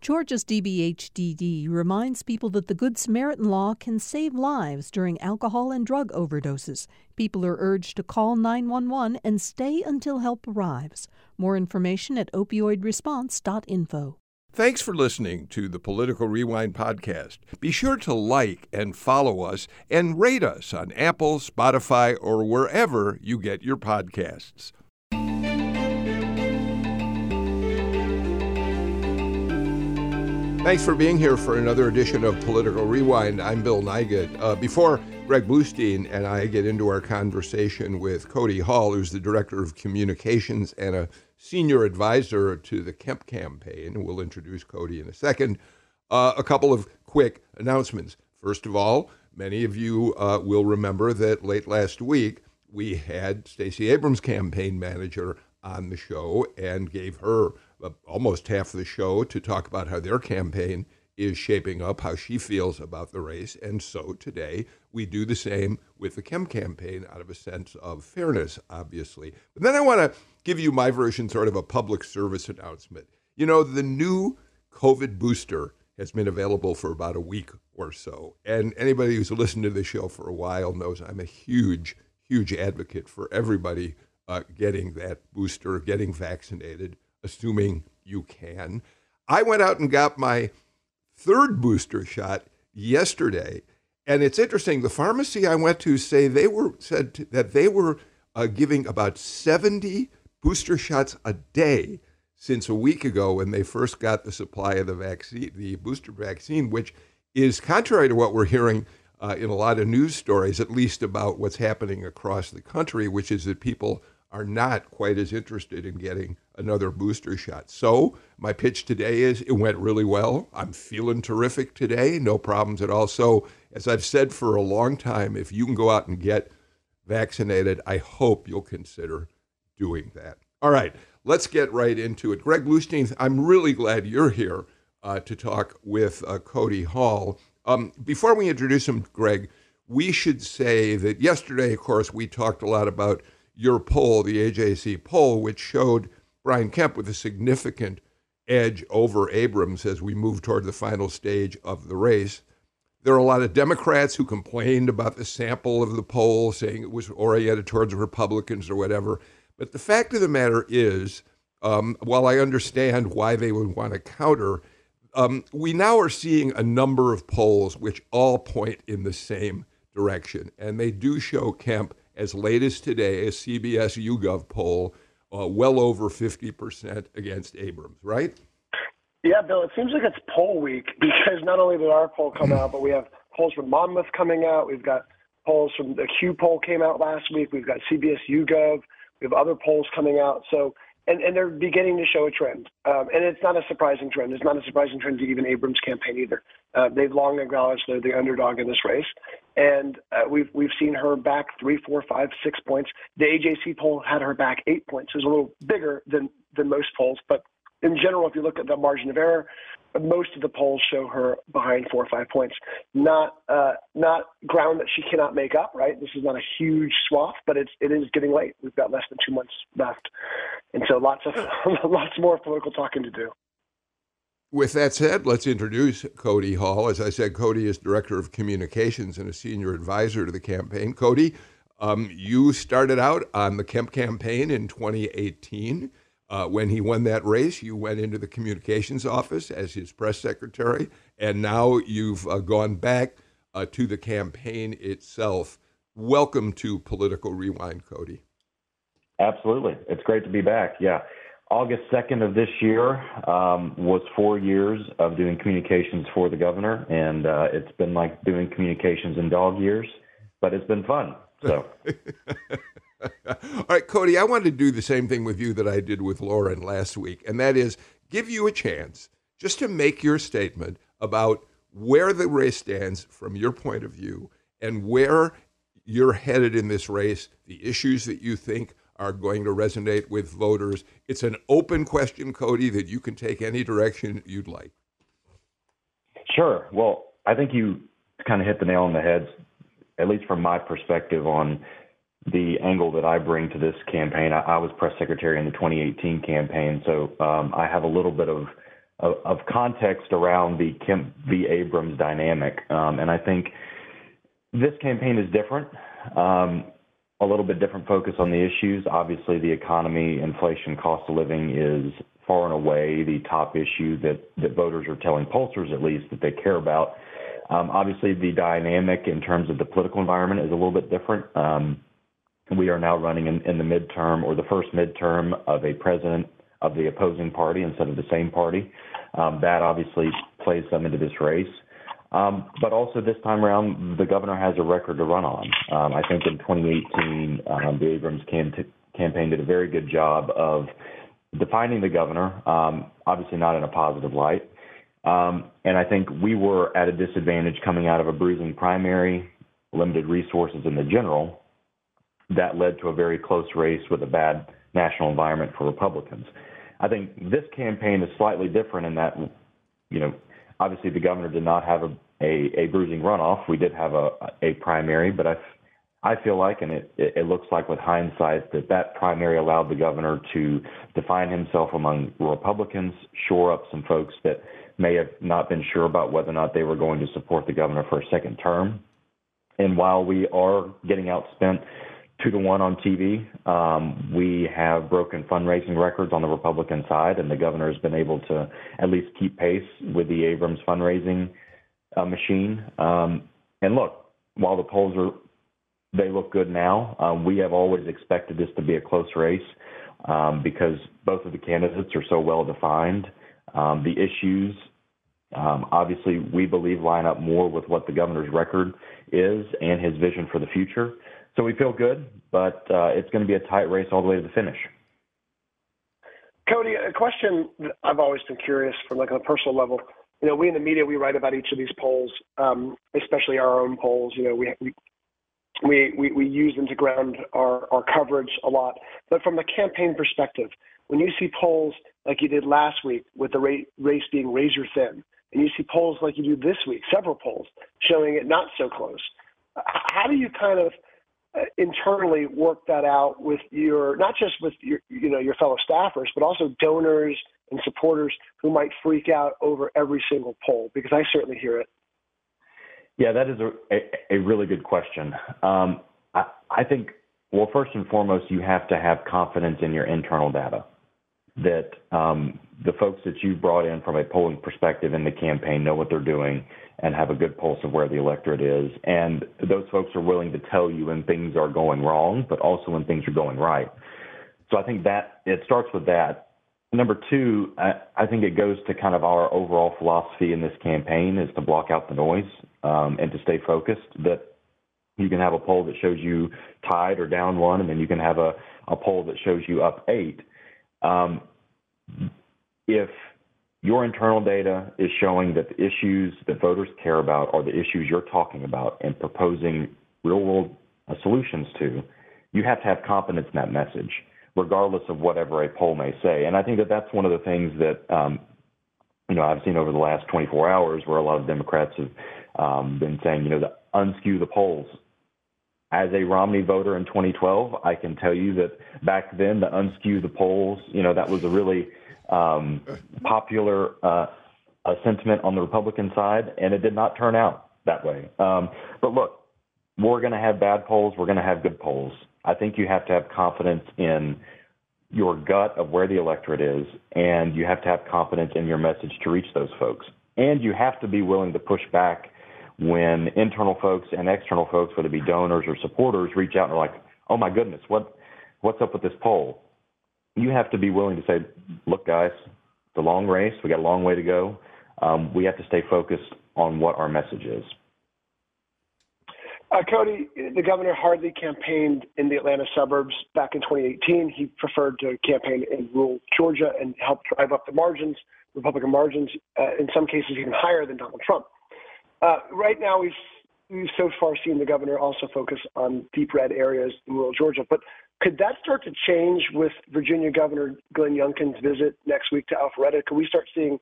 Georgia's DBHDD reminds people that the Good Samaritan law can save lives during alcohol and drug overdoses. People are urged to call 911 and stay until help arrives. More information at opioidresponse.info. Thanks for listening to the Political Rewind podcast. Be sure to like and follow us and rate us on Apple, Spotify, or wherever you get your podcasts. Thanks for being here for another edition of Political Rewind. I'm Bill Nigut. Uh, before Greg Bluestein and I get into our conversation with Cody Hall, who's the Director of Communications and a senior advisor to the Kemp campaign, we'll introduce Cody in a second, uh, a couple of quick announcements. First of all, many of you uh, will remember that late last week we had Stacey Abrams' campaign manager on the show and gave her almost half the show to talk about how their campaign is shaping up, how she feels about the race. And so today we do the same with the Kemp campaign out of a sense of fairness, obviously. But then I want to give you my version, sort of a public service announcement. You know, the new COVID booster has been available for about a week or so. And anybody who's listened to the show for a while knows I'm a huge, huge advocate for everybody uh, getting that booster, getting vaccinated assuming you can. I went out and got my third booster shot yesterday. And it's interesting. The pharmacy I went to say they were said to, that they were uh, giving about 70 booster shots a day since a week ago when they first got the supply of the vaccine, the booster vaccine, which is contrary to what we're hearing uh, in a lot of news stories, at least about what's happening across the country, which is that people are not quite as interested in getting another booster shot. So, my pitch today is it went really well. I'm feeling terrific today, no problems at all. So, as I've said for a long time, if you can go out and get vaccinated, I hope you'll consider doing that. All right, let's get right into it. Greg Bluestein, I'm really glad you're here uh, to talk with uh, Cody Hall. Um, before we introduce him, Greg, we should say that yesterday, of course, we talked a lot about your poll, the AJC poll, which showed Brian Kemp with a significant edge over Abrams as we move toward the final stage of the race. There are a lot of Democrats who complained about the sample of the poll, saying it was oriented towards Republicans or whatever. But the fact of the matter is, um, while I understand why they would want to counter, um, we now are seeing a number of polls which all point in the same direction. And they do show Kemp as late as today, a CBS YouGov poll, uh, well over 50% against Abrams, right? Yeah, Bill, it seems like it's poll week because not only did our poll come out, but we have polls from Monmouth coming out. We've got polls from the Q poll came out last week. We've got CBS YouGov. We have other polls coming out. So and, and they're beginning to show a trend. Um, and it's not a surprising trend. It's not a surprising trend to even Abrams' campaign either. Uh, they've long acknowledged they're the underdog in this race, and uh, we've we've seen her back three, four, five, six points. The AJC poll had her back eight points. It was a little bigger than than most polls, but in general, if you look at the margin of error, most of the polls show her behind four or five points. Not uh, not ground that she cannot make up. Right. This is not a huge swath, but it's it is getting late. We've got less than two months left, and so lots of lots more political talking to do. With that said, let's introduce Cody Hall. As I said, Cody is director of communications and a senior advisor to the campaign. Cody, um, you started out on the Kemp campaign in 2018. Uh, when he won that race, you went into the communications office as his press secretary, and now you've uh, gone back uh, to the campaign itself. Welcome to Political Rewind, Cody. Absolutely. It's great to be back. Yeah. August 2nd of this year um, was four years of doing communications for the governor, and uh, it's been like doing communications in dog years, but it's been fun. So. All right, Cody, I wanted to do the same thing with you that I did with Lauren last week, and that is give you a chance just to make your statement about where the race stands from your point of view and where you're headed in this race, the issues that you think are going to resonate with voters. It's an open question, Cody, that you can take any direction you'd like. Sure. Well, I think you kind of hit the nail on the head, at least from my perspective, on the angle that I bring to this campaign. I, I was press secretary in the 2018 campaign, so um, I have a little bit of of, context around the Kemp v. Abrams dynamic. Um, and I think this campaign is different. Um, a little bit different focus on the issues. Obviously, the economy, inflation, cost of living is far and away the top issue that, that voters are telling pollsters, at least, that they care about. Um, obviously, the dynamic in terms of the political environment is a little bit different. Um, we are now running in, in the midterm or the first midterm of a president of the opposing party instead of the same party. Um, that obviously plays some into this race. Um, but also this time around, the governor has a record to run on. Um, I think in 2018, um, the Abrams cam- campaign did a very good job of defining the governor, um, obviously not in a positive light. Um, and I think we were at a disadvantage coming out of a bruising primary, limited resources in the general, that led to a very close race with a bad national environment for Republicans. I think this campaign is slightly different in that, you know, obviously the governor did not have a, a, a bruising runoff. We did have a, a primary, but I, I feel like, and it, it looks like with hindsight, that that primary allowed the governor to define himself among Republicans, shore up some folks that may have not been sure about whether or not they were going to support the governor for a second term. And while we are getting outspent two to one on TV. Um, we have broken fundraising records on the Republican side, and the governor has been able to at least keep pace with the Abrams fundraising uh, machine. Um, and look, while the polls are they look good now, um, we have always expected this to be a close race um, because both of the candidates are so well defined. Um, the issues, um, obviously, we believe line up more with what the governor's record is and his vision for the future. So we feel good, but uh, it's going to be a tight race all the way to the finish. Cody, a question I've always been curious from like on a personal level. You know, we in the media we write about each of these polls, um, especially our own polls. You know, we we we we, use them to ground our, our coverage a lot. But from a campaign perspective, when you see polls like you did last week with the race being razor thin, and you see polls like you do this week, several polls showing it not so close, how do you kind of internally work that out with your not just with your you know your fellow staffers but also donors and supporters who might freak out over every single poll because I certainly hear it. Yeah, that is a a, a really good question. Um, I, I think well, first and foremost, you have to have confidence in your internal data that um, the folks that you brought in from a polling perspective in the campaign know what they're doing and have a good pulse of where the electorate is. And those folks are willing to tell you when things are going wrong, but also when things are going right. So I think that it starts with that. Number two, I, I think it goes to kind of our overall philosophy in this campaign is to block out the noise um, and to stay focused. That you can have a poll that shows you tied or down one, and then you can have a, a poll that shows you up eight. Um, if your internal data is showing that the issues that voters care about are the issues you're talking about and proposing real world uh, solutions to, you have to have confidence in that message, regardless of whatever a poll may say. And I think that that's one of the things that, um, you know, I've seen over the last 24 hours where a lot of Democrats have um, been saying, you know, the unskew the polls. As a Romney voter in 2012, I can tell you that back then, the unskew the polls, you know, that was a really um, popular uh, uh, sentiment on the Republican side, and it did not turn out that way. Um, but look, we're going to have bad polls. We're going to have good polls. I think you have to have confidence in your gut of where the electorate is, and you have to have confidence in your message to reach those folks. And you have to be willing to push back when internal folks and external folks, whether it be donors or supporters, reach out and are like, "Oh my goodness, what what's up with this poll?" you have to be willing to say, look, guys, it's a long race. We got a long way to go. Um, we have to stay focused on what our message is. Uh, Cody, the governor hardly campaigned in the Atlanta suburbs back in 2018. He preferred to campaign in rural Georgia and help drive up the margins, Republican margins, uh, in some cases even higher than Donald Trump. Uh, right now, we've so far seen the governor also focus on deep red areas in rural Georgia. But could that start to change with Virginia Governor Glenn Youngkin's visit next week to Alpharetta? Could we start seeing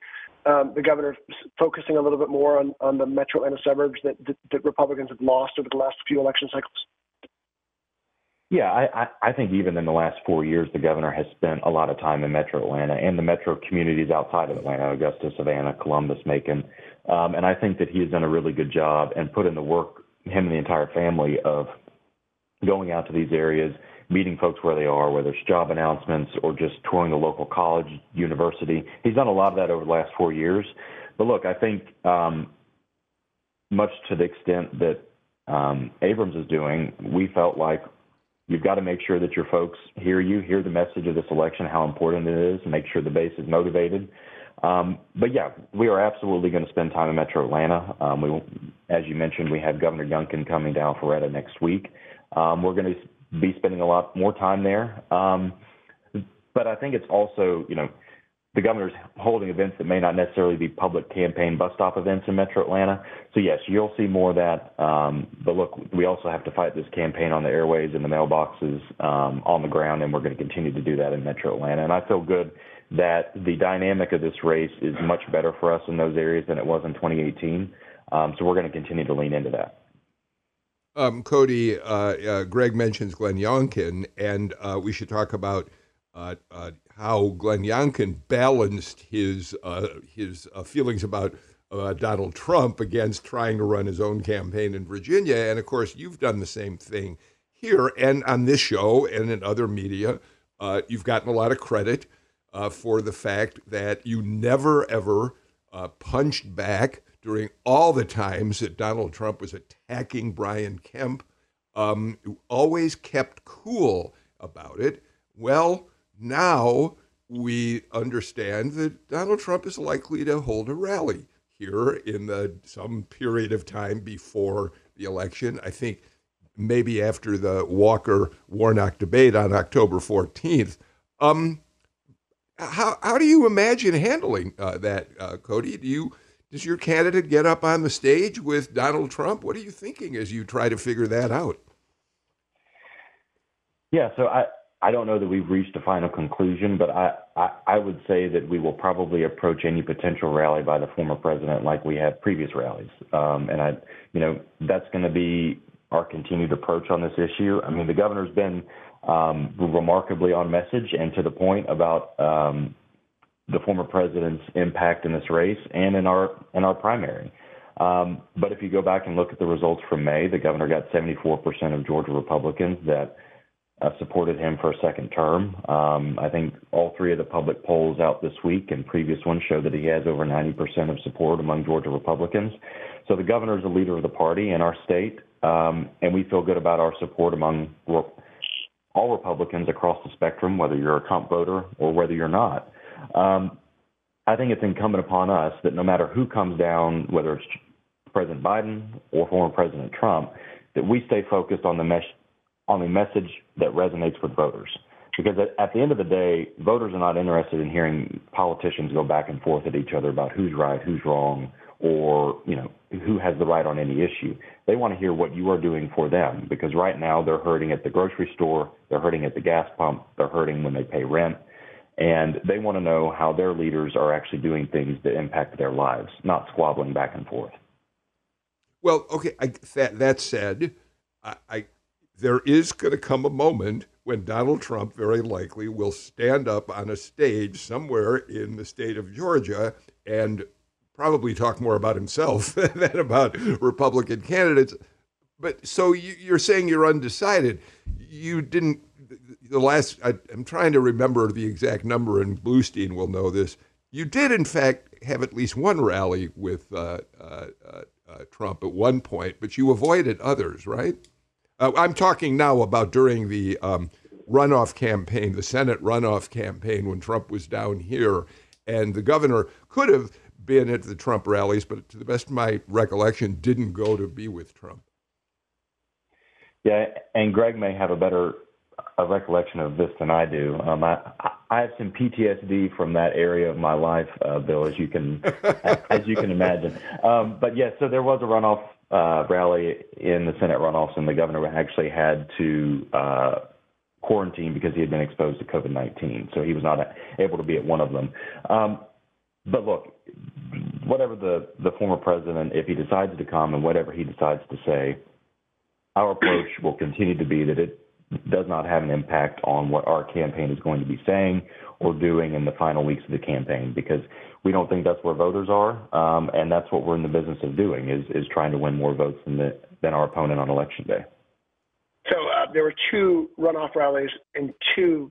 um, the governor focusing a little bit more on, on the metro Atlanta suburbs that, that, that Republicans have lost over the last few election cycles? Yeah, I, I, think even in the last four years, the governor has spent a lot of time in Metro Atlanta and the metro communities outside of Atlanta, Augusta, Savannah, Columbus, Macon, um, and I think that he has done a really good job and put in the work, him and the entire family, of going out to these areas, meeting folks where they are, whether it's job announcements or just touring the local college, university. He's done a lot of that over the last four years. But look, I think um, much to the extent that um, Abrams is doing, we felt like you've got to make sure that your folks hear you, hear the message of this election, how important it is, make sure the base is motivated. Um, but yeah, we are absolutely going to spend time in Metro Atlanta. Um, we, as you mentioned, we have Governor Youngkin coming to Alpharetta next week. Um, we're going to be spending a lot more time there. Um, but I think it's also, you know, the governor's holding events that may not necessarily be public campaign bus stop events in Metro Atlanta. So yes, you'll see more of that. Um, but look, we also have to fight this campaign on the airways and the mailboxes um, on the ground, and we're going to continue to do that in Metro Atlanta. And I feel good that the dynamic of this race is much better for us in those areas than it was in 2018. Um, so we're going to continue to lean into that. Um, Cody, uh, uh, Greg mentions Glenn Youngkin, and uh, we should talk about uh, uh, how Glenn Youngkin balanced his uh, his uh, feelings about uh, Donald Trump against trying to run his own campaign in Virginia. And of course, you've done the same thing here and on this show and in other media. Uh, you've gotten a lot of credit for the fact that you never ever punched back during all the times that Donald Trump was attacking Brian Kemp, um, always kept cool about it. Well, now we understand that Donald Trump is likely to hold a rally here in the some period of time before the election. I think maybe after the Walker Warnock debate on October 14th. Um, how how do you imagine handling uh, that, uh, Cody? Do you does your candidate get up on the stage with Donald Trump? What are you thinking as you try to figure that out? Yeah, so I, I don't know that we've reached a final conclusion, but I, I, I would say that we will probably approach any potential rally by the former president like we have previous rallies. Um, and I, you know, that's going to be our continued approach on this issue. I mean, the governor's been um, remarkably on message and to the point about um, the former president's impact in this race and in our in our primary. Um, but if you go back and look at the results from May, the governor got 74% of Georgia Republicans that uh, supported him for a second term. Um, I think all three of the public polls out this week and previous ones show that he has over 90% of support among Georgia Republicans. So the governor is the leader of the party in our state, um, and we feel good about our support among all Republicans across the spectrum, whether you're a Trump voter or whether you're not. Um, I think it's incumbent upon us that no matter who comes down, whether it's President Biden or former President Trump, that we stay focused on the mesh, on the message that resonates with voters. Because at, at the end of the day, voters are not interested in hearing politicians go back and forth at each other about who's right, who's wrong, or you know who has the right on any issue. They want to hear what you are doing for them because right now they're hurting at the grocery store, they're hurting at the gas pump, they're hurting when they pay rent, and they want to know how their leaders are actually doing things that impact their lives, not squabbling back and forth. Well, okay. I, that, that said, I, I there is going to come a moment when Donald Trump very likely will stand up on a stage somewhere in the state of Georgia and probably talk more about himself than about Republican candidates. But so you, are saying you're undecided. You didn't the last, I, am trying to remember the exact number, and Bluestein will know this. You did, in fact, have at least one rally with uh, uh, uh, uh Trump at one point, but you avoided others, right? Uh, I'm talking now about during the um, runoff campaign, the Senate runoff campaign, when Trump was down here, and the governor could have been at the Trump rallies, but to the best of my recollection, didn't go to be with Trump. Yeah, and Greg may have a better a recollection of this than I do. Um, I I have some PTSD from that area of my life, uh, Bill, as you can as you can imagine. Um, but yes, yeah, so there was a runoff uh, rally in the Senate runoffs, and the governor actually had to uh, quarantine because he had been exposed to COVID nineteen, so he was not able to be at one of them. Um, but look, whatever the the former president, if he decides to come and whatever he decides to say, our approach will continue to be that it does not have an impact on what our campaign is going to be saying or doing in the final weeks of the campaign because we don't think that's where voters are, um, and that's what we're in the business of doing is is trying to win more votes than the, than our opponent on election day. So uh, there were two runoff rallies and two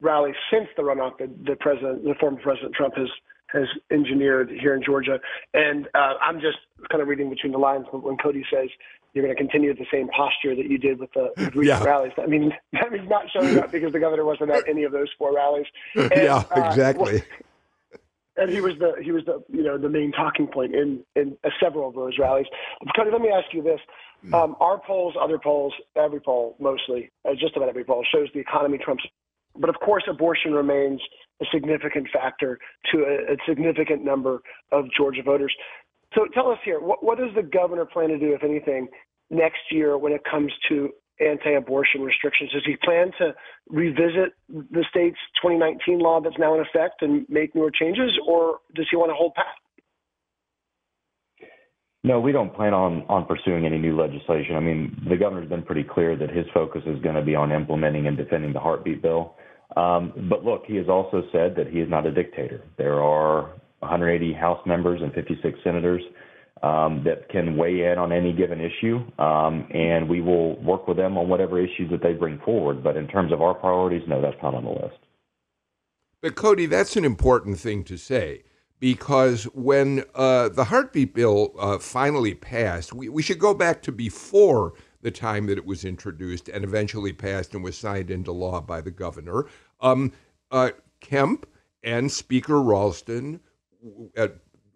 rallies since the runoff that the president, the former President Trump has has engineered here in Georgia. And uh, I'm just kind of reading between the lines when Cody says you're going to continue the same posture that you did with the with recent yeah. rallies. I mean, that means not showing up because the governor wasn't at any of those four rallies. And, yeah, exactly. Uh, and he was the he was the you know the main talking point in in uh, several of those rallies. Cody, let me ask you this: hmm. um, our polls, other polls, every poll, mostly, uh, just about every poll, shows the economy trumps. But of course, abortion remains a significant factor to a, a significant number of Georgia voters. So tell us here, what, what does the governor plan to do, if anything, next year when it comes to anti-abortion restrictions? Does he plan to revisit the state's 2019 law that's now in effect and make newer changes, or does he want to hold pat? No, we don't plan on on pursuing any new legislation. I mean, the governor's been pretty clear that his focus is going to be on implementing and defending the heartbeat bill. Um, but look, he has also said that he is not a dictator. There are 180 House members and 56 senators um, that can weigh in on any given issue, um, and we will work with them on whatever issues that they bring forward. But in terms of our priorities, no, that's not on the list. But Cody, that's an important thing to say because when uh, the heartbeat bill uh, finally passed, we, we should go back to before the time that it was introduced and eventually passed and was signed into law by the governor. Um, uh, Kemp and Speaker Ralston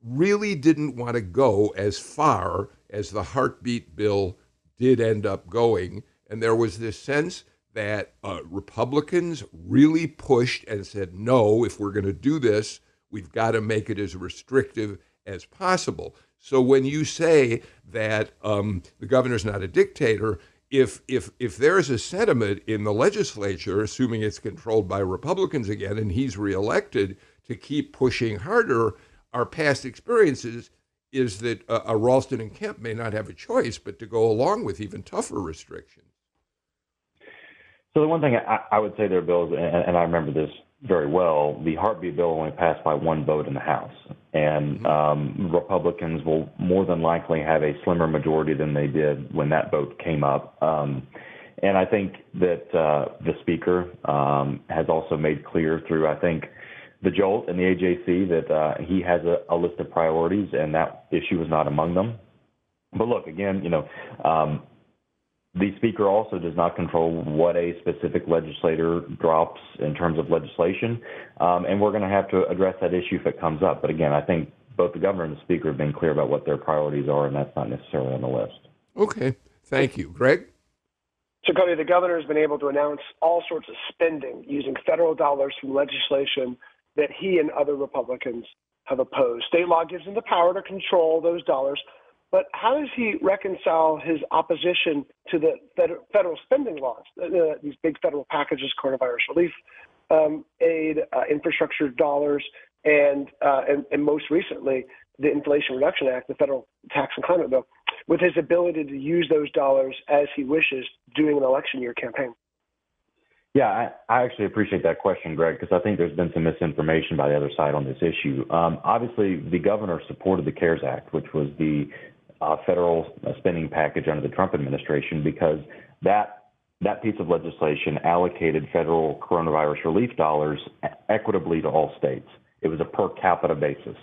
really didn't want to go as far as the heartbeat bill did end up going. And there was this sense that uh, Republicans really pushed and said, no, if we're going to do this, we've got to make it as restrictive as possible. So when you say that um, the governor's not a dictator, if if if there is a sentiment in the legislature, assuming it's controlled by Republicans again, and he's reelected, to keep pushing harder, our past experiences is that uh, a Ralston and Kemp may not have a choice but to go along with even tougher restrictions. So the one thing I, I would say there, Bill, and, and, I remember this very well, the heartbeat bill only passed by one vote in the House, and mm-hmm. um, Republicans will more than likely have a slimmer majority than they did when that vote came up. Um, and I think that uh, the Speaker um, has also made clear through, I think, the Jolt and the AJC that uh, he has a, a, list of priorities, and that issue was not among them. But look, again, you know, um, the speaker also does not control what a specific legislator drops in terms of legislation, um, and we're going to have to address that issue if it comes up. But again, I think both the governor and the speaker have been clear about what their priorities are, and that's not necessarily on the list. Okay, thank you, Greg. So, Cody, the governor has been able to announce all sorts of spending using federal dollars from legislation that he and other Republicans have opposed. State law gives him the power to control those dollars, but how does he reconcile his opposition to the federal spending laws, uh, these big federal packages, coronavirus relief um, aid, uh, infrastructure dollars, and, uh, and, and most recently the Inflation Reduction Act, the federal tax and climate bill, with his ability to use those dollars as he wishes during an election year campaign? Yeah, I, I actually appreciate that question, Greg, because I think there's been some misinformation by the other side on this issue. Um, obviously, the governor supported the CARES Act, which was the uh, federal spending package under the Trump administration, because that that piece of legislation allocated federal coronavirus relief dollars equitably to all states. It was a per capita basis.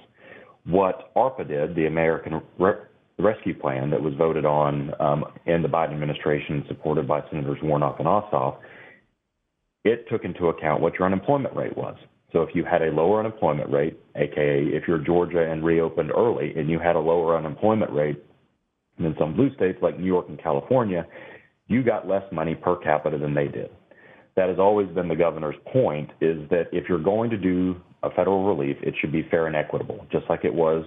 What ARPA did, the American Re- Rescue Plan that was voted on um, in the Biden administration, supported by Senators Warnock and Ossoff, it took into account what your unemployment rate was. So if you had a lower unemployment rate, aka if you're Georgia and reopened early and you had a lower unemployment rate than some blue states like New York and California, you got less money per capita than they did. That has always been the governor's point is that if you're going to do a federal relief, it should be fair and equitable, just like it was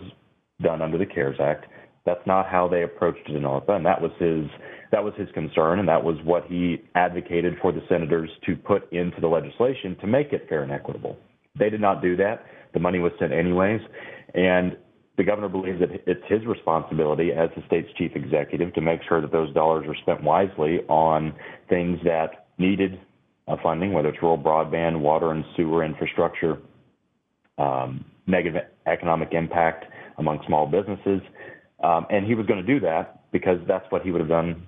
done under the CARES Act. That's not how they approached it in ARPA, and that was his that was his concern, and that was what he advocated for the senators to put into the legislation to make it fair and equitable. They did not do that. The money was sent anyways, and the governor believes that it's his responsibility as the state's chief executive to make sure that those dollars are spent wisely on things that needed uh, funding, whether it's rural broadband, water and sewer infrastructure, um, negative economic impact among small businesses. Um, and he was going to do that because that's what he would have done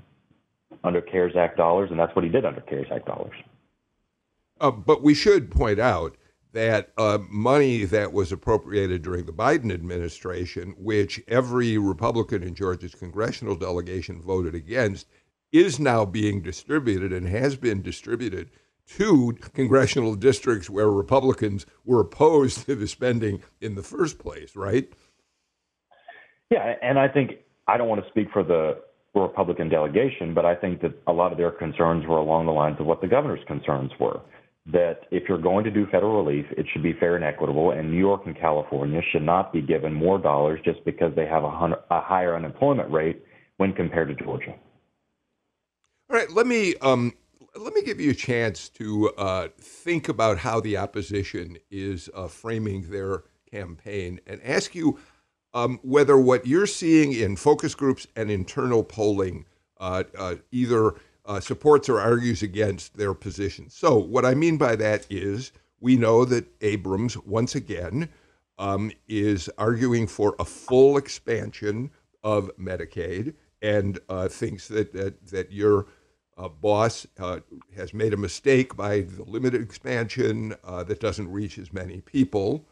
under CARES Act dollars, and that's what he did under CARES Act dollars. Uh, but we should point out that uh, money that was appropriated during the Biden administration, which every Republican in Georgia's congressional delegation voted against, is now being distributed and has been distributed to congressional districts where Republicans were opposed to the spending in the first place, right? Yeah, and I think I don't want to speak for the Republican delegation, but I think that a lot of their concerns were along the lines of what the governor's concerns were. That if you're going to do federal relief, it should be fair and equitable, and New York and California should not be given more dollars just because they have a, hun- a higher unemployment rate when compared to Georgia. All right, let me um, let me give you a chance to uh, think about how the opposition is uh, framing their campaign, and ask you um, whether what you're seeing in focus groups and internal polling uh, uh, either uh, supports or argues against their position. So, what I mean by that is we know that Abrams, once again, um, is arguing for a full expansion of Medicaid and uh, thinks that, that, that your uh, boss uh, has made a mistake by the limited expansion that doesn't reach as many people.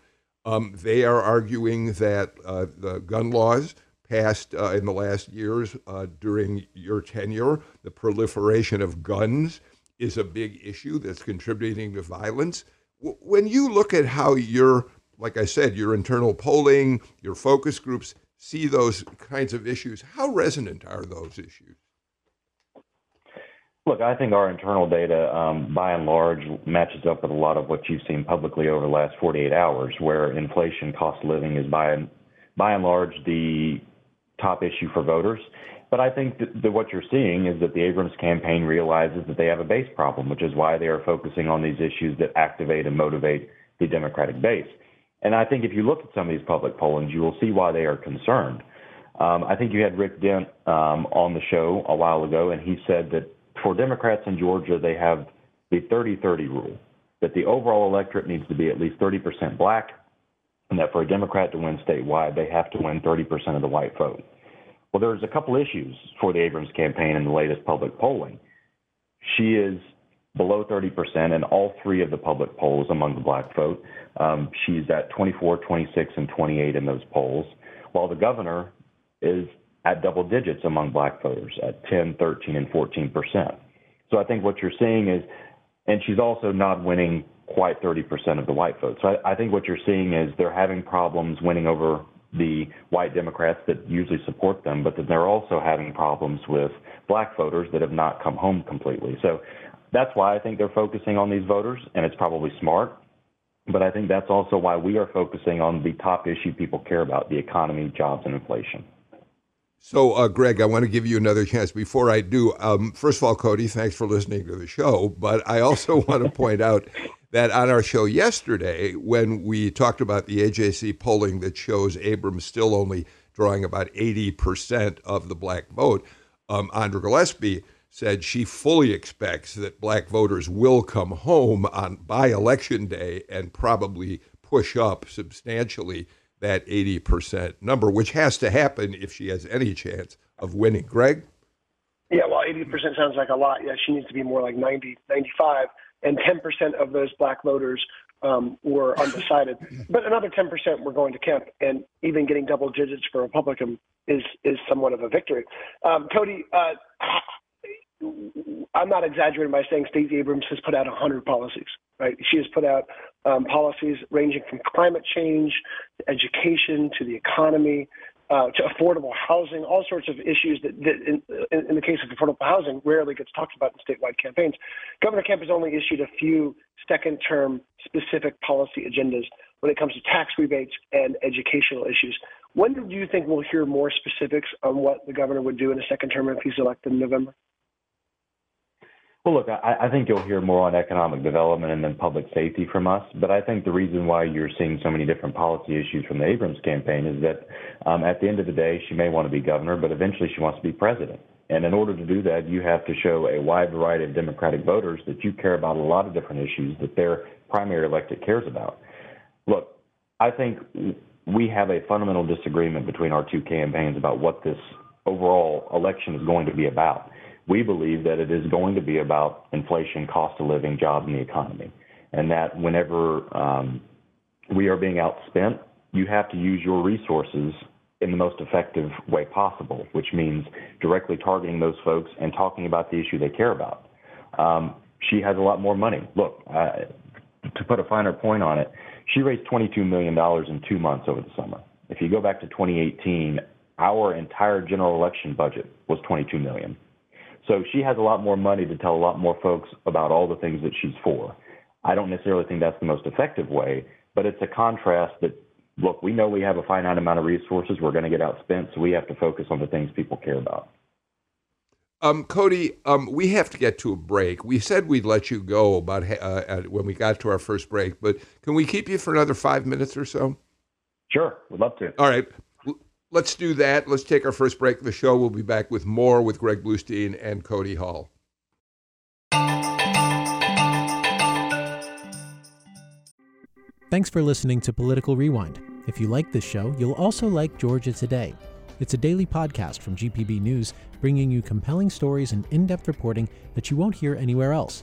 Um, they are arguing that uh, the gun laws passed uh, in the last years uh, during your tenure, the proliferation of guns is a big issue that's contributing to violence. W- when you look at how your, like I said, your internal polling, your focus groups see those kinds of issues, how resonant are those issues? Look, I think our internal data, um, by and large, matches up with a lot of what you've seen publicly over the last 48 hours, where inflation, cost of living is by and, large the top issue for voters. But I think that, that what you're seeing is that the Abrams campaign realizes that they have a base problem, which is why they are focusing on these issues that activate and motivate the Democratic base. And I think if you look at some of these public pollings, you will see why they are concerned. Um, I think you had Rick Dent um, on the show a while ago, and he said that for Democrats in Georgia, they have the 30 30 rule that the overall electorate needs to be at least 30% black, and that for a Democrat to win statewide, they have to win 30% of the white vote. Well, there's a couple issues for the Abrams campaign in the latest public polling. She is below 30% in all three of the public polls among the black vote. Um, she's at 24, 26, and 28 in those polls, while the governor is at double digits among black voters at 10, 13, and 14 percent. So I think what you're seeing is, and she's also not winning quite 30 percent of the white vote. So I, I think what you're seeing is they're having problems winning over the white Democrats that usually support them, but that they're also having problems with black voters that have not come home completely. So that's why I think they're focusing on these voters, and it's probably smart. But I think that's also why we are focusing on the top issue people care about the economy, jobs, and inflation. So, uh, Greg, I want to give you another chance. Before I do, um, first of all, Cody, thanks for listening to the show. But I also want to point out that on our show yesterday, when we talked about the AJC polling that shows Abrams still only drawing about 80% of the black vote, um, Andra Gillespie said she fully expects that black voters will come home on by election day and probably push up substantially that 80% number, which has to happen if she has any chance of winning. Greg? Yeah, well, 80% sounds like a lot. Yeah, she needs to be more like 90, 95. And 10% of those black voters um, were undecided. but another 10% were going to Kemp. And even getting double digits for Republican is, is somewhat of a victory. Um, Cody, uh, I'm not exaggerating by saying Stacey Abrams has put out 100 policies, right? She has put out um, policies ranging from climate change to education to the economy uh, to affordable housing, all sorts of issues that, that in, in, in, the case of affordable housing, rarely gets talked about in statewide campaigns. Governor Kemp has only issued a few second term specific policy agendas when it comes to tax rebates and educational issues. When do you think we'll hear more specifics on what the governor would do in a second term if he's elected in November? Well, look, I, I think you'll hear more on economic development and then public safety from us. But I think the reason why you're seeing so many different policy issues from the Abrams campaign is that um, at the end of the day, she may want to be governor, but eventually she wants to be president. And in order to do that, you have to show a wide variety of Democratic voters that you care about a lot of different issues that their primary electorate cares about. Look, I think we have a fundamental disagreement between our two campaigns about what this overall election is going to be about. We believe that it is going to be about inflation, cost of living, jobs, and the economy. And that whenever um, we are being outspent, you have to use your resources in the most effective way possible, which means directly targeting those folks and talking about the issue they care about. Um, she has a lot more money. Look, uh, to put a finer point on it, she raised $22 million in two months over the summer. If you go back to 2018, our entire general election budget was 22 million. So she has a lot more money to tell a lot more folks about all the things that she's for. I don't necessarily think that's the most effective way, but it's a contrast that look, we know we have a finite amount of resources. We're going to get outspent, so we have to focus on the things people care about. Um, Cody, um, we have to get to a break. We said we'd let you go about uh, when we got to our first break, but can we keep you for another five minutes or so? Sure, would love to. All right, let's do that. Let's take our first break of the show. We'll be back with more with Greg Bluestein and Cody Hall. Thanks for listening to Political Rewind. If you like this show, you'll also like Georgia Today. It's a daily podcast from GPB News, bringing you compelling stories and in depth reporting that you won't hear anywhere else.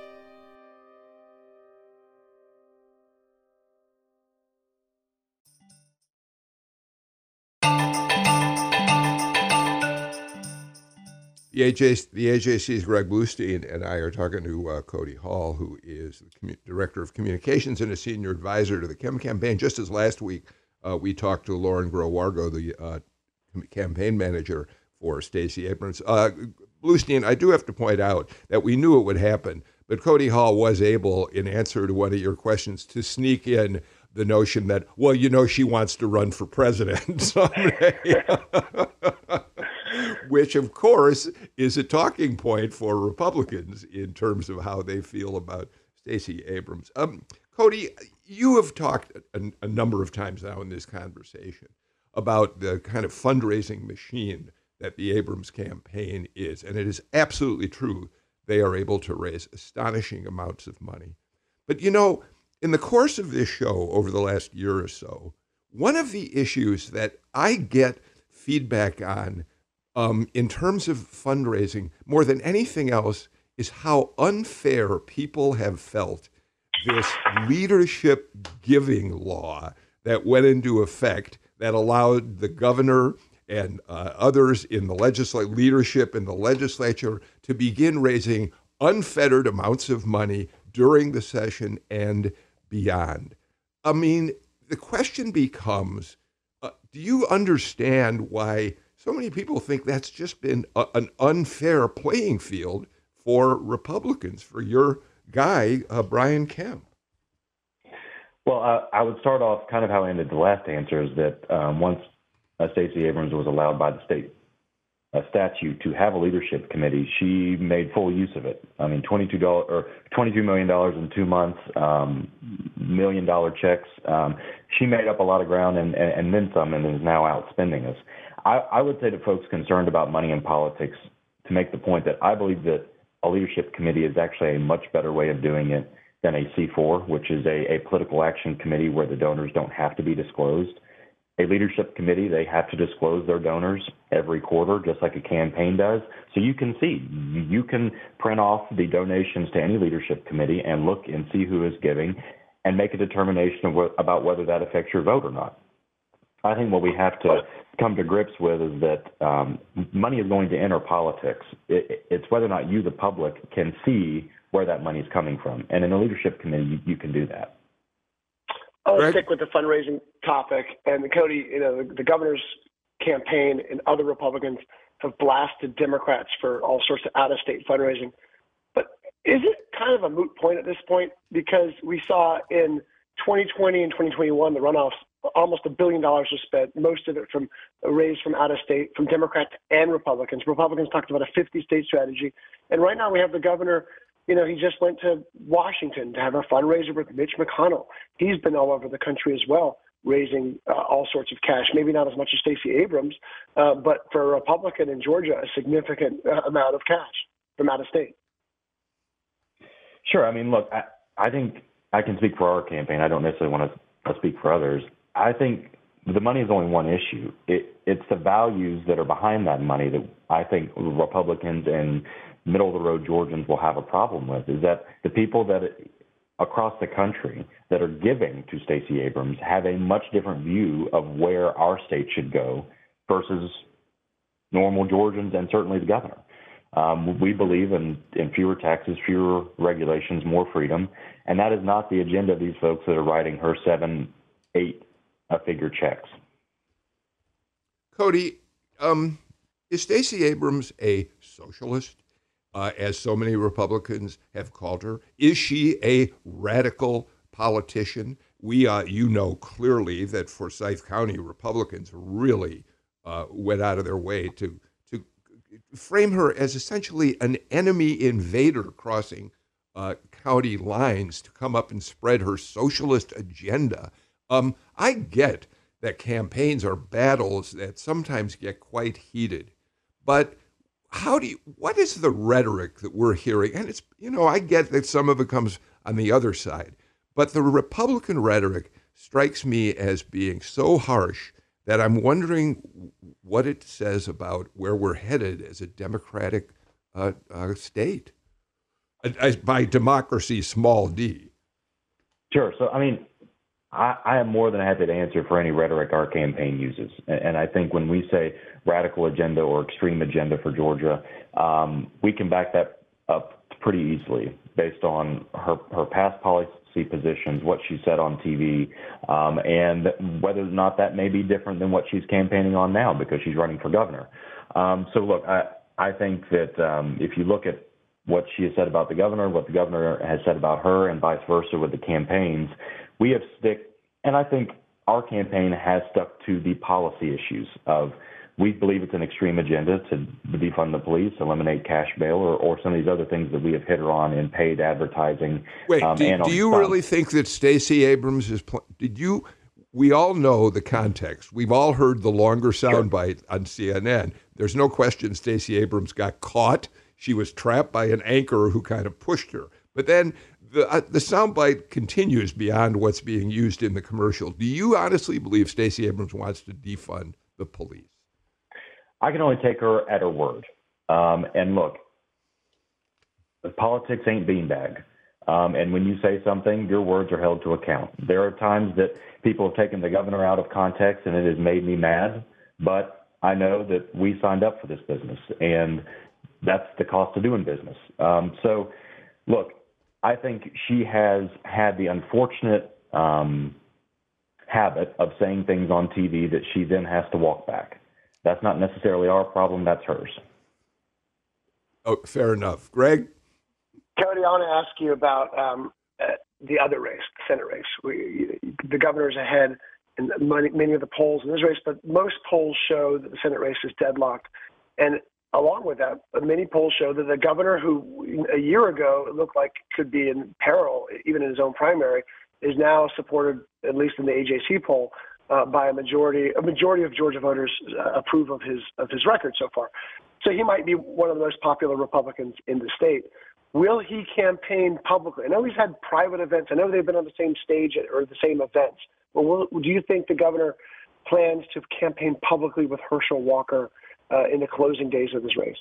The, AJ, the AJC's Greg Bluestein and I are talking to uh, Cody Hall, who is the commu- Director of Communications and a Senior Advisor to the Kemp Campaign. Just as last week, uh, we talked to Lauren Groh-Wargo, the uh, campaign manager for Stacey Abrams. Uh, Bluestein, I do have to point out that we knew it would happen, but Cody Hall was able, in answer to one of your questions, to sneak in the notion that, well, you know, she wants to run for president someday. which of course is a talking point for Republicans in terms of how they feel about Stacey Abrams. Um, Cody, you have talked a, a, number of times now in this conversation about the kind of fundraising machine that the Abrams campaign is, and it is absolutely true. They are able to raise astonishing amounts of money. But you know, in the course of this show over the last year or so, one of the issues that I get feedback on um, in terms of fundraising, more than anything else, is how unfair people have felt this leadership giving law that went into effect that allowed the governor and uh, others in the legislative leadership in the legislature to begin raising unfettered amounts of money during the session and beyond. I mean, the question becomes uh, do you understand why so many people think that's just been a, an unfair playing field for Republicans, for your guy, uh, Brian Kemp. Well, uh, I would start off kind of how I ended the last answer is that um, once uh, Stacey Abrams was allowed by the state uh, statute to have a leadership committee, she made full use of it. I mean, twenty-two dollars or twenty-two million dollars in two months, um, million dollar checks. Um, she made up a lot of ground and, and, and then some, and is now outspending us. I, I would say to folks concerned about money in politics to make the point that I believe that a leadership committee is actually a much better way of doing it than a C4, which is a, a political action committee where the donors don't have to be disclosed. A leadership committee, they have to disclose their donors every quarter, just like a campaign does. So you can see, you can print off the donations to any leadership committee and look and see who is giving and make a determination what, about whether that affects your vote or not. I think what we have to come to grips with is that um, money is going to enter politics. It, it's whether or not you, the public, can see where that money is coming from. And in a leadership committee, you, you can do that. I'll Greg? stick with the fundraising topic. And Cody, you know, the, the governor's campaign and other Republicans have blasted Democrats for all sorts of out-of-state fundraising. But is it kind of a moot point at this point? Because we saw in 2020 and 2021 the runoffs almost a billion dollars was spent, most of it from raised from out of state, from Democrats and Republicans. Republicans talked about a 50 state strategy. And right now we have the governor You know, he just went to Washington to have a fundraiser with Mitch McConnell. He's been all over the country as well, raising uh, all sorts of cash. Maybe not as much as Stacey Abrams, uh, but for a Republican in Georgia, a significant uh, amount of cash from out of state. Sure. I mean, look, I, I think I can speak for our campaign. I don't necessarily want to speak for others. I think the money is only one issue. It, it's the values that are behind that money that I think Republicans and middle of the road Georgians will have a problem with. Is that the people that across the country that are giving to Stacey Abrams have a much different view of where our state should go versus normal Georgians and certainly the governor. Um, we believe in, in fewer taxes, fewer regulations, more freedom, and that is not the agenda of these folks that are writing her seven, eight figure checks. Cody, um, is Stacey Abrams a socialist, uh, as so many Republicans have called her? Is she a radical politician? We, uh, you know clearly that Forsyth County Republicans really uh, went out of their way to to frame her as essentially an enemy invader crossing uh, county lines to come up and spread her socialist agenda. Um, I get that campaigns are battles that sometimes get quite heated, but how do you, what is the rhetoric that we're hearing? And it's, you know, I get that some of it comes on the other side, but the Republican rhetoric strikes me as being so harsh that I'm wondering what it says about where we're headed as a democratic uh, uh, state. By democracy, small d. Sure. So, I mean, I, I, am more than happy to answer for any rhetoric our campaign uses. And I think when we say radical agenda or extreme agenda for Georgia, um, we can back that up pretty easily based on her, her past policy positions, what she said on TV, um, and whether or not that may be different than what she's campaigning on now because she's running for governor. Um, so, look, I, I think that um, if you look at what she has said about the governor, what the governor has said about her, and vice versa with the campaigns, we have stick, and I think our campaign has stuck to the policy issues of we believe it's an extreme agenda to defund the police, eliminate cash bail, or, or some of these other things that we have hit her on in paid advertising. Wait, um, do, do you really think that Stacey Abrams is? Pl- did you? We all know the context. We've all heard the longer soundbite sure. on CNN. There's no question Stacey Abrams got caught. She was trapped by an anchor who kind of pushed her. But then the uh, the soundbite continues beyond what's being used in the commercial. Do you honestly believe Stacey Abrams wants to defund the police? I can only take her at her word. Um, and look, politics ain't beanbag. Um, and when you say something, your words are held to account. There are times that people have taken the governor out of context, and it has made me mad. But I know that we signed up for this business, and that's the cost of doing business. Um, so, look, I think she has had the unfortunate um, habit of saying things on TV that she then has to walk back. That's not necessarily our problem, that's hers. Oh, fair enough. Greg? Cody, I want to ask you about um, uh, the other race, the Senate race. We, the governor's ahead in many, many of the polls in this race, but most polls show that the Senate race is deadlocked. And along with that, many polls show that the governor, who a year ago looked like could be in peril, even in his own primary, is now supported, at least in the AJC poll, uh, by a majority. A majority of Georgia voters uh, approve of his of his record so far. So he might be one of the most popular Republicans in the state. Will he campaign publicly? I know he's had private events. I know they've been on the same stage or the same events. But will, do you think the governor plans to campaign publicly with Herschel Walker uh, in the closing days of this race?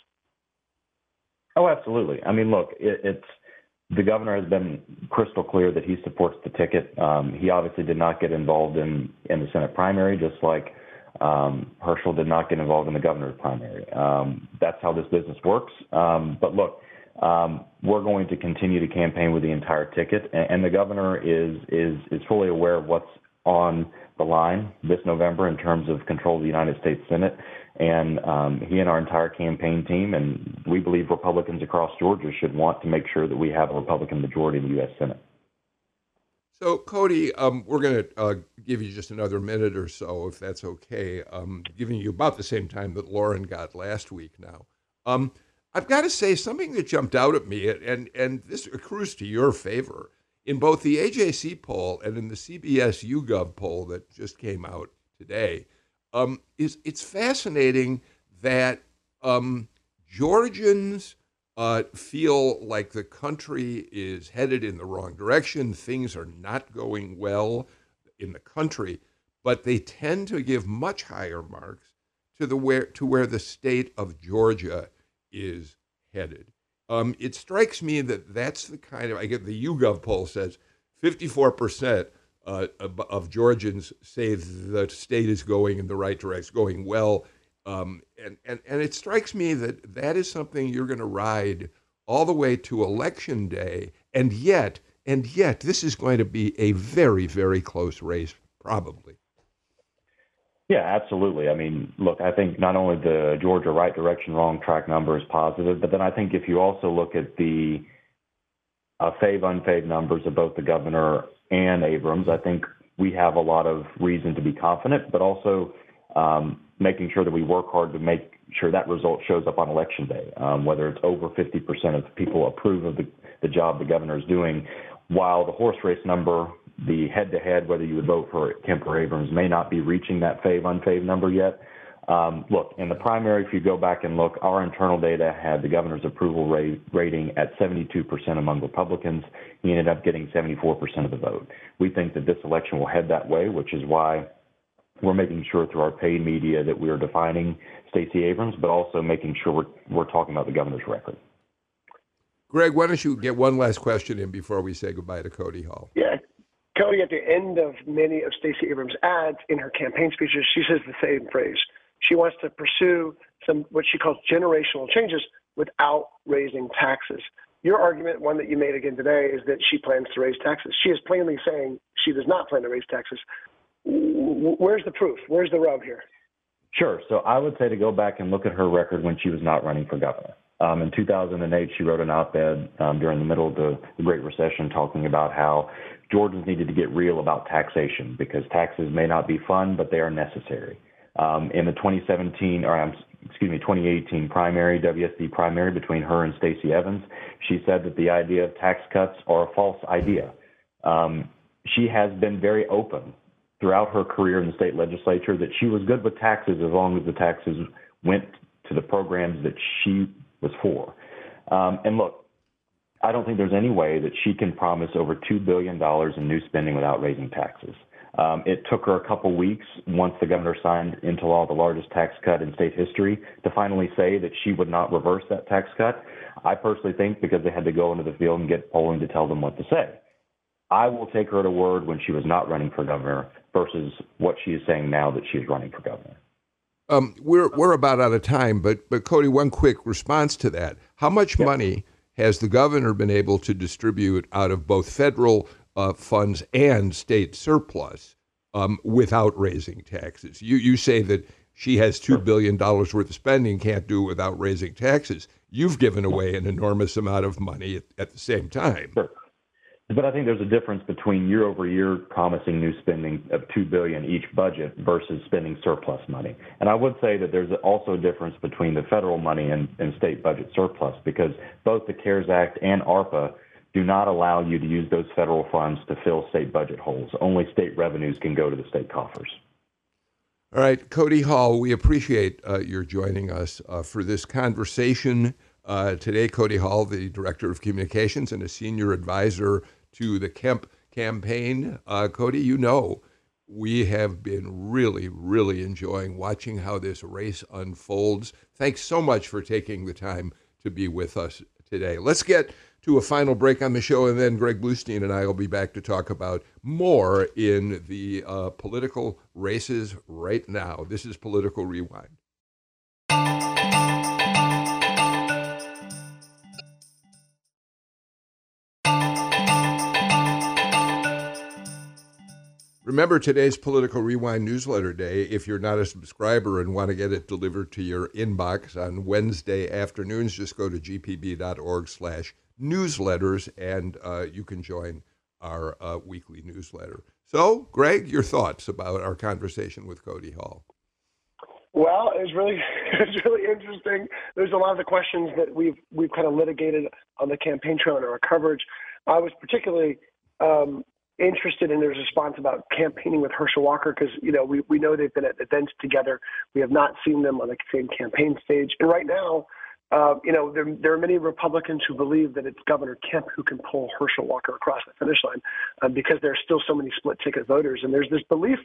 Oh, absolutely. I mean, look, it, it's the governor has been crystal clear that he supports the ticket. Um, he obviously did not get involved in in the Senate primary, just like um, Herschel did not get involved in the governor's primary. Um, that's how this business works. Um, but look, um, we're going to continue to campaign with the entire ticket, and, and the governor is is is fully aware of what's on the line this November in terms of control of the United States Senate. And um, he and our entire campaign team, and we believe Republicans across Georgia should want to make sure that we have a Republican majority in the U.S. Senate. So, Cody, um, we're going to uh, give you just another minute or so, if that's okay, um, giving you about the same time that Lauren got last week now. Um, I've got to say something that jumped out at me, and and this accrues to your favor in both the AJC poll and in the CBS YouGov poll that just came out today. Um, is it's fascinating that um, Georgians uh, feel like the country is headed in the wrong direction. Things are not going well in the country, but they tend to give much higher marks to the where to where the state of Georgia is headed. Um, it strikes me that that's the kind of I get the YouGov poll says 54 percent uh, of Georgians say the state is going in the right direction, going well. Um, and, and, and it strikes me that that is something you're going to ride all the way to election day. And yet, and yet, this is going to be a very, very close race, probably. Yeah, absolutely. I mean, look, I think not only the Georgia right direction, wrong track number is positive, but then I think if you also look at the uh, fave unfave numbers of both the governor and Abrams, I think we have a lot of reason to be confident, but also um, making sure that we work hard to make sure that result shows up on election day, um, whether it's over 50% of people approve of the, the job the governor is doing, while the horse race number the head-to-head, whether you would vote for Kemp or Abrams, may not be reaching that fave unfave number yet. Um, look, in the primary, if you go back and look, our internal data had the governor's approval rate, rating at 72% among Republicans. He ended up getting 74% of the vote. We think that this election will head that way, which is why we're making sure through our paid media that we are defining Stacey Abrams, but also making sure we're, we're talking about the governor's record. Greg, why don't you get one last question in before we say goodbye to Cody Hall? Yeah, Cody, at the end of many of Stacey Abrams' ads in her campaign speeches, she says the same phrase. She wants to pursue some what she calls generational changes without raising taxes. Your argument, one that you made again today, is that she plans to raise taxes. She is plainly saying she does not plan to raise taxes. Where's the proof? Where's the rub here? Sure. So I would say to go back and look at her record when she was not running for governor. Um, in 2008, she wrote an op-ed um, during the middle of the, the Great Recession talking about how Georgians needed to get real about taxation because taxes may not be fun, but they are necessary. Um, in the 2017, or um, excuse me, 2018 primary, WSD primary between her and Stacey Evans, she said that the idea of tax cuts are a false idea. Um, she has been very open throughout her career in the state legislature that she was good with taxes as long as the taxes went to the programs that she was for. Um, and look, I don't think there's any way that she can promise over $2 billion in new spending without raising taxes. Um, it took her a couple weeks once the governor signed into law the largest tax cut in state history to finally say that she would not reverse that tax cut. I personally think because they had to go into the field and get polling to tell them what to say. I will take her to word when she was not running for governor versus what she is saying now that she is running for governor. Um, we're we're about out of time, but but Cody, one quick response to that: How much yep. money has the governor been able to distribute out of both federal uh, funds and state surplus um, without raising taxes? You, you say that she has $2 billion worth of spending, can't do it without raising taxes. You've given away an enormous amount of money at, at the same time. Sure. But I think there's a difference between year over year promising new spending of two billion each budget versus spending surplus money. And I would say that there's also a difference between the federal money and, and state budget surplus because both the CARES Act and ARPA do not allow you to use those federal funds to fill state budget holes. Only state revenues can go to the state coffers. All right, Cody Hall, we appreciate uh, your joining us uh, for this conversation. Uh, today, Cody Hall, the Director of Communications and a Senior Advisor to the Kemp campaign. Uh, Cody, you know, we have been really, really enjoying watching how this race unfolds. Thanks so much for taking the time to be with us today. Let's get to a final break on the show, and then Greg Bluestein and I will be back to talk about more in the uh, political races right now. This is Political Rewind. Remember today's Political Rewind newsletter day. If you're not a subscriber and want to get it delivered to your inbox on Wednesday afternoons, just go to gpb.org slash newsletters and uh, you can join our uh, weekly newsletter. So, Greg, your thoughts about our conversation with Cody Hall? Well, it's really it's really interesting. There's a lot of the questions that we've we've kind of litigated on the campaign trail and our coverage. I was particularly um, interested in their response about campaigning with Herschel Walker because you know we we know they've been at events together. We have not seen them on the same campaign stage, and right now. Uh, you know, there, there are many Republicans who believe that it's Governor Kemp who can pull Herschel Walker across the finish line uh, because there are still so many split ticket voters. And there's this belief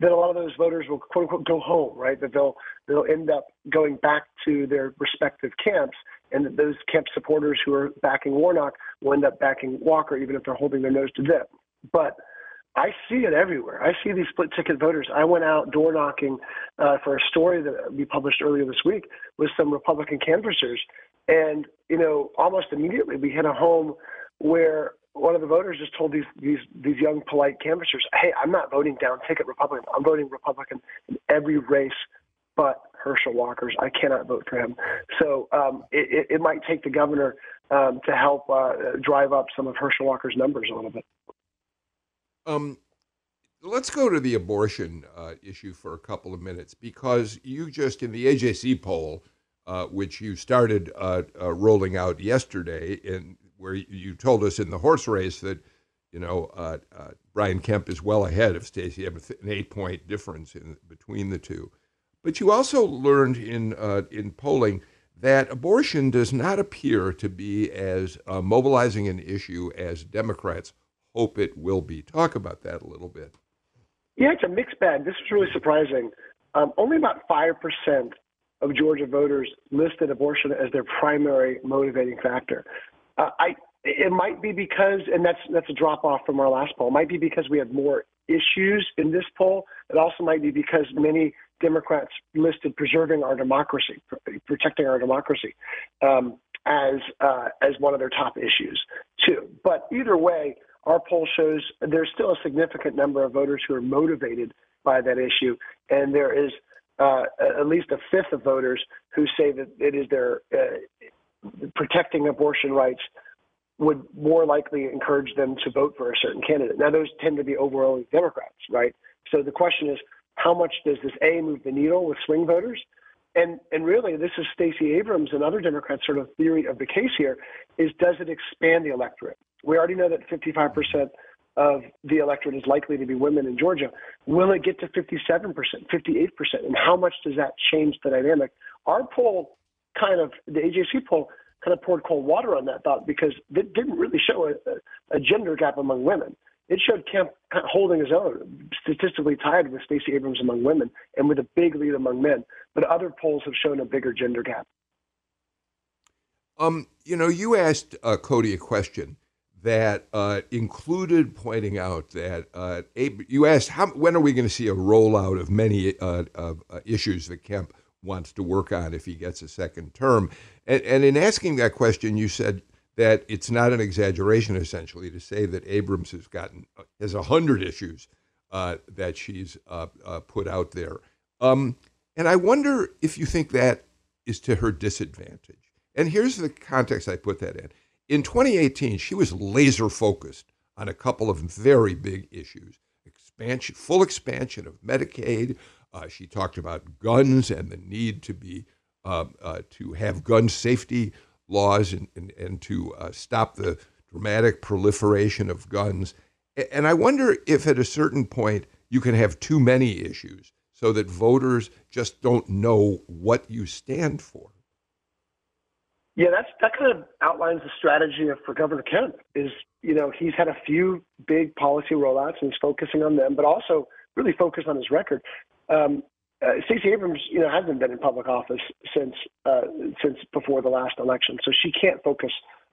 that a lot of those voters will quote unquote go home, right? That they'll they'll end up going back to their respective camps, and that those camp supporters who are backing Warnock will end up backing Walker, even if they're holding their nose to dip. But I see it everywhere. I see these split ticket voters. I went out door knocking uh, for a story that we published earlier this week with some Republican canvassers, and you know, almost immediately we hit a home where one of the voters just told these these these young polite canvassers, "Hey, I'm not voting down ticket Republican. I'm voting Republican in every race but Herschel Walker's. I cannot vote for him." So um, it, it, might take the governor um, to help uh, drive up some of Herschel Walker's numbers a little bit. Um, let's go to the abortion uh, issue for a couple of minutes because you just in the AJC poll. Uh, which you started uh, uh, rolling out yesterday, and where you told us in the horse race that you know uh, uh, Brian Kemp is well ahead of Stacey, an eight point difference in between the two. But you also learned in in polling that abortion does not appear to be as mobilizing an issue as Democrats hope it will be. Talk about that a little bit. Yeah, it's a mixed bag. This is really surprising. Um, only about five percent of Georgia voters listed abortion as their primary motivating factor. Uh, I it might be because, and that's that's a drop off from our last poll. It might be because we had more issues in this poll. It also might be because many Democrats listed preserving our democracy, protecting our democracy, um, as uh, as one of their top issues too. But either way, our poll shows there's still a significant number of voters who are motivated by that issue, and there is uh, at least a fifth of voters who say that it is their uh, protecting abortion rights would more likely encourage them to vote for a certain candidate. Now, those tend to be overwhelmingly Democrats, right? So the question is, how much does this A move the needle with swing voters? And and really, this is Stacey Abrams and other Democrats' sort of theory of the case here: is does it expand the electorate? We already know that 55 percent of the electorate is likely to be women in Georgia. Will it get to 57 percent, 58 percent, and how much does that change the dynamic? Our poll kind of the AJC poll kind of poured cold water on that thought because it didn't really show a, a gender gap among women. It showed Kemp holding his own, statistically tied with Stacey Abrams among women and with a big lead among men. But other polls have shown a bigger gender gap. Um, you know, you asked uh, Cody a question that uh, included pointing out that uh, you asked how when are we going to see a rollout of many uh, of, uh, issues that Kemp wants to work on if he gets a second term. And, and in asking that question, you said that it's not an exaggeration, essentially, to say that Abrams has gotten has a hundred issues uh, that she's uh, uh, put out there. Um, and I wonder if you think that is to her disadvantage. And here's the context I put that in. In 2018, she was laser focused on a couple of very big issues: expansion, full expansion of Medicaid, uh, she talked about guns and the need to be uh, uh, to have gun safety laws and, and, and to uh, stop the dramatic proliferation of guns. And I wonder if at a certain point you can have too many issues so that voters just don't know what you stand for. Yeah, that's that kind of outlines the strategy of, for Governor Kemp. Is you know he's had a few big policy rollouts and he's focusing on them, but also really focused on his record. Um, uh, Stacey Abrams, you know, hasn't been in public office since uh, since before the last election, so she can't focus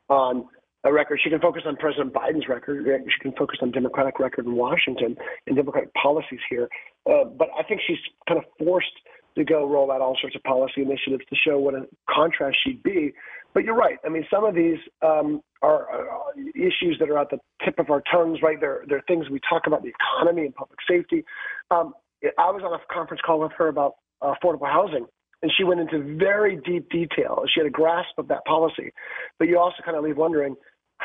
on a record. She can focus on President Biden's record. She can focus on Democratic record in Washington and Democratic policies here. Uh, but I think she's kind of forced to go roll out all sorts of policy initiatives to show what a contrast she'd be. But you're right. I mean, some of these um, are, are, issues that are at the tip of our tongues, right? They're, they're things we talk about the economy and public safety. Um, I was on a conference call with her about uh, affordable housing, and she went into very deep detail. She had a grasp of that policy, but you also kind of leave wondering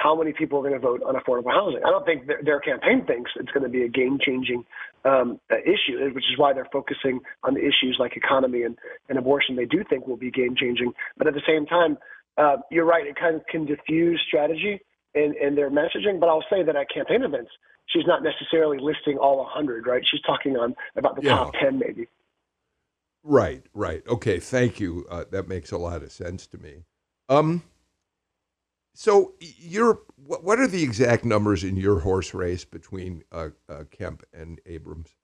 how many people are going to vote on affordable housing. I don't think their, their campaign thinks it's going to be a game-changing um, uh, issue, which is why they're focusing on the issues like economy and, and abortion. They do think will be game-changing, but at the same time, uh, you're right. It kind of can diffuse strategy in, in their messaging. But I'll say that at campaign events, she's not necessarily listing all 100. Right? She's talking on about the yeah. top 10 maybe. Right, right. Okay, thank you. Uh, that makes a lot of sense to me. Um, so you're what are the exact numbers in your horse race between uh, uh, Kemp and Abrams?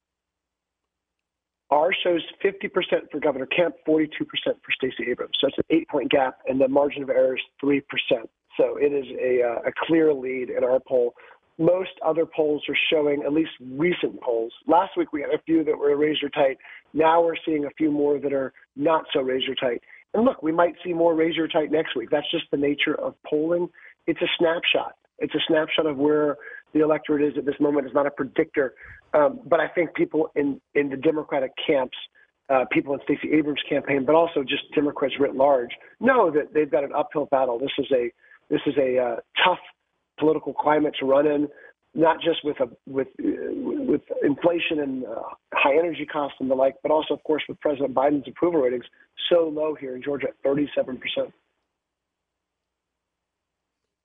Our shows 50% for Governor Kemp, 42% for Stacey Abrams. So it's an eight-point gap, and the margin of error is three percent. So it is a, uh, a clear lead in our poll. Most other polls are showing, at least recent polls. Last week we had a few that were razor tight. Now we're seeing a few more that are not so razor tight. And look, we might see more razor tight next week. That's just the nature of polling. It's a snapshot. It's a snapshot of where the electorate is at this moment. It's not a predictor. Um, but I think people in, in the Democratic camps, uh, people in Stacey Abrams' campaign, but also just Democrats writ large, know that they've got an uphill battle. This is a this is a uh, tough political climate to run in not just with a with with inflation and uh, high energy costs and the like, but also, of course, with President Biden's approval ratings so low here in Georgia at 37 percent.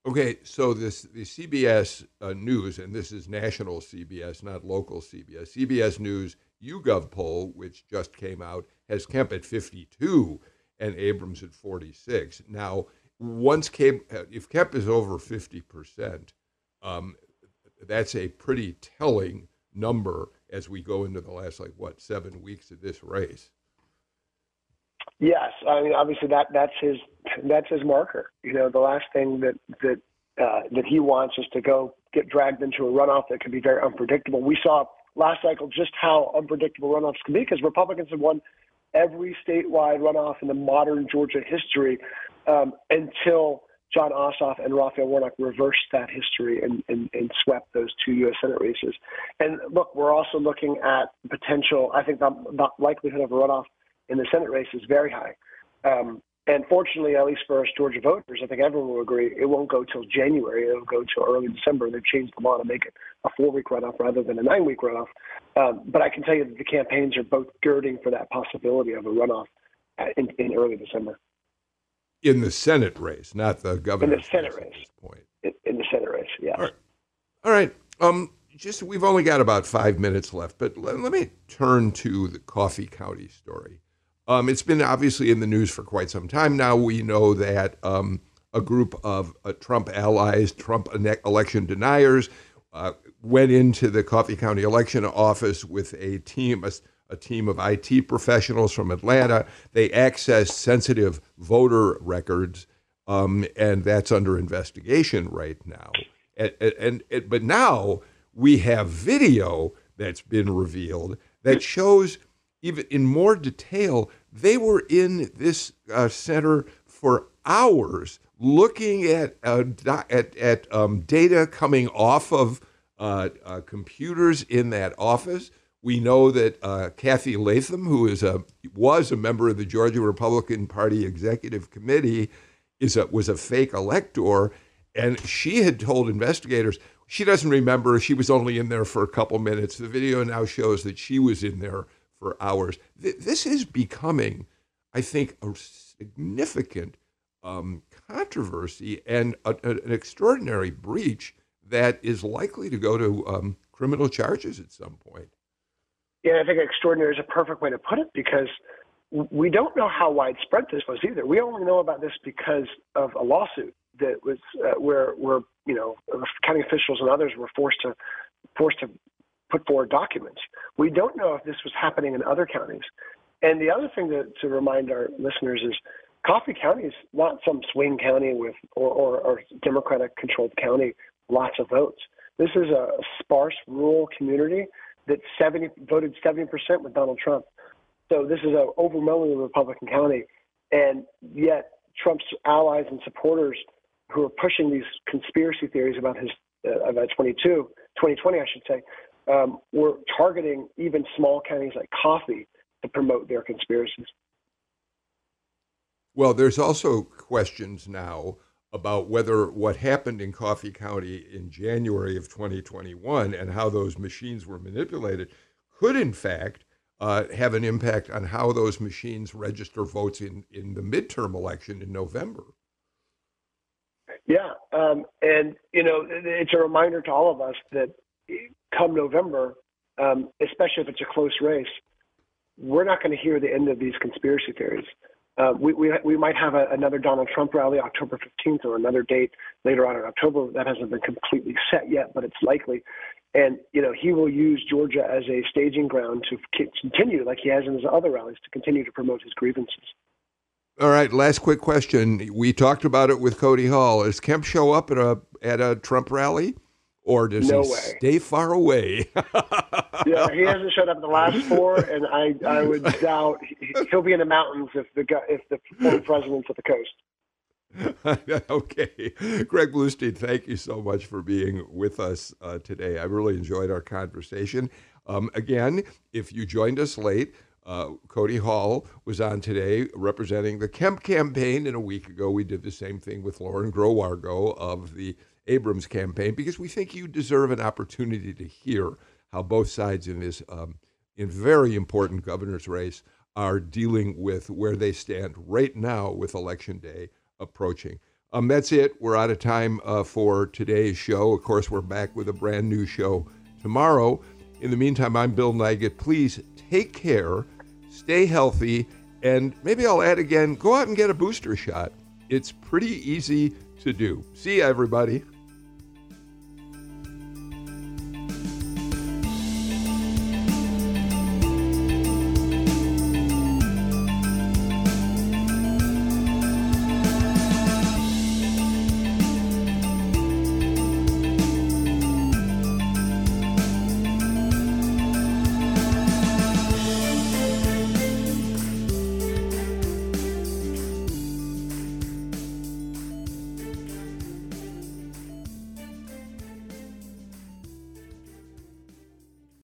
Okay, so this the CBS uh, News, and this is national CBS, not local CBS. CBS News YouGov poll, which just came out, has Kemp at 52 and Abrams at 46. Now, once Kemp, if Kemp is over 50 percent, um, that's a pretty telling number as we go into the last like what seven weeks of this race. Yes, I mean obviously that that's his that's his marker. You know, the last thing that that uh, that he wants is to go get dragged into a runoff that can be very unpredictable. We saw last cycle just how unpredictable runoffs can be because Republicans have won every statewide runoff in the modern Georgia history um, until Jon Ossoff and Raphael Warnock reversed that history and, and, and, swept those two U.S. Senate races. And look, we're also looking at potential. I think the, the likelihood of a runoff in the Senate race is very high. Um, and fortunately, at least for us Georgia voters, I think everyone will agree it won't go till January. It'll go till early December. They've changed the law to make it a four-week runoff rather than a nine-week runoff. Um, but I can tell you that the campaigns are both girding for that possibility of a runoff in, in early December in the Senate race, not the governor. In the Senate race. point. In, in, the Senate race, yeah. All right. All right. Um, just we've only got about five minutes left, but let, let me turn to the Coffee County story. Um, it's been obviously in the news for quite some time now. We know that um, a group of uh, Trump allies, Trump election deniers, uh, went into the Coffee County election office with a team, a, a team of IT professionals from Atlanta. They accessed sensitive voter records, um, and that's under investigation right now. And, and, and, but now we have video that's been revealed that shows even in more detail they were in this uh, center for hours looking at uh, at, at um, data coming off of uh, uh computers in that office we know that uh, Cathy Latham, who is a was a member of the Georgia Republican Party Executive Committee, is a, was a fake elector, and she had told investigators she doesn't remember. She was only in there for a couple minutes. The video now shows that she was in there for hours. Th- this is becoming, I think, a significant um, controversy and a, a, an extraordinary breach that is likely to go to um, criminal charges at some point. Yeah, I think extraordinary is a perfect way to put it because we don't know how widespread this was either. We only know about this because of a lawsuit that was uh, where where you know county officials and others were forced to forced to put forward documents. We don't know if this was happening in other counties. And the other thing to, to remind our listeners is Coffee County is not some swing county with or, or, or Democratic controlled county, lots of votes. This is a sparse rural community that 70 voted 70% with Donald Trump. So this is an overwhelmingly Republican county, and yet Trump's allies and supporters who are pushing these conspiracy theories about his uh, about 22, 2020, I should say, um, were targeting even small counties like Coffee to promote their conspiracies. Well, there's also questions now about whether what happened in Coffee County in January of 2021 and how those machines were manipulated could, in fact, uh, have an impact on how those machines register votes in, in the midterm election in November. Yeah. Um, and, you know, it's a reminder to all of us that come November, um, especially if it's a close race, we're not going to hear the end of these conspiracy theories. Uh, we, we, we might have a, another Donald Trump rally October 15th or another date later on in October. That hasn't been completely set yet, but it's likely. And, you know, he will use Georgia as a staging ground to continue, like he has in his other rallies, to continue to promote his grievances. All right, last quick question. We talked about it with Cody Hall. Does Kemp show up at a at a Trump rally? Or does no he way. stay far away? yeah, he hasn't showed up in the last four, and I I would doubt he'll be in the mountains if the if the former president's at the coast. okay. Greg Bluestein, thank you so much for being with us uh, today. I really enjoyed our conversation. Um, again, if you joined us late, uh, Cody Hall was on today representing the Kemp campaign, and a week ago we did the same thing with Lauren Groh-Wargo of the Abrams campaign because we think you deserve an opportunity to hear how both sides in this um, in very important governor's race are dealing with where they stand right now with election day approaching. Um, that's it. We're out of time uh, for today's show. Of course, we're back with a brand new show tomorrow. In the meantime, I'm Bill Nigut. Please take care, stay healthy, and maybe I'll add again go out and get a booster shot. It's pretty easy to do. See you, everybody.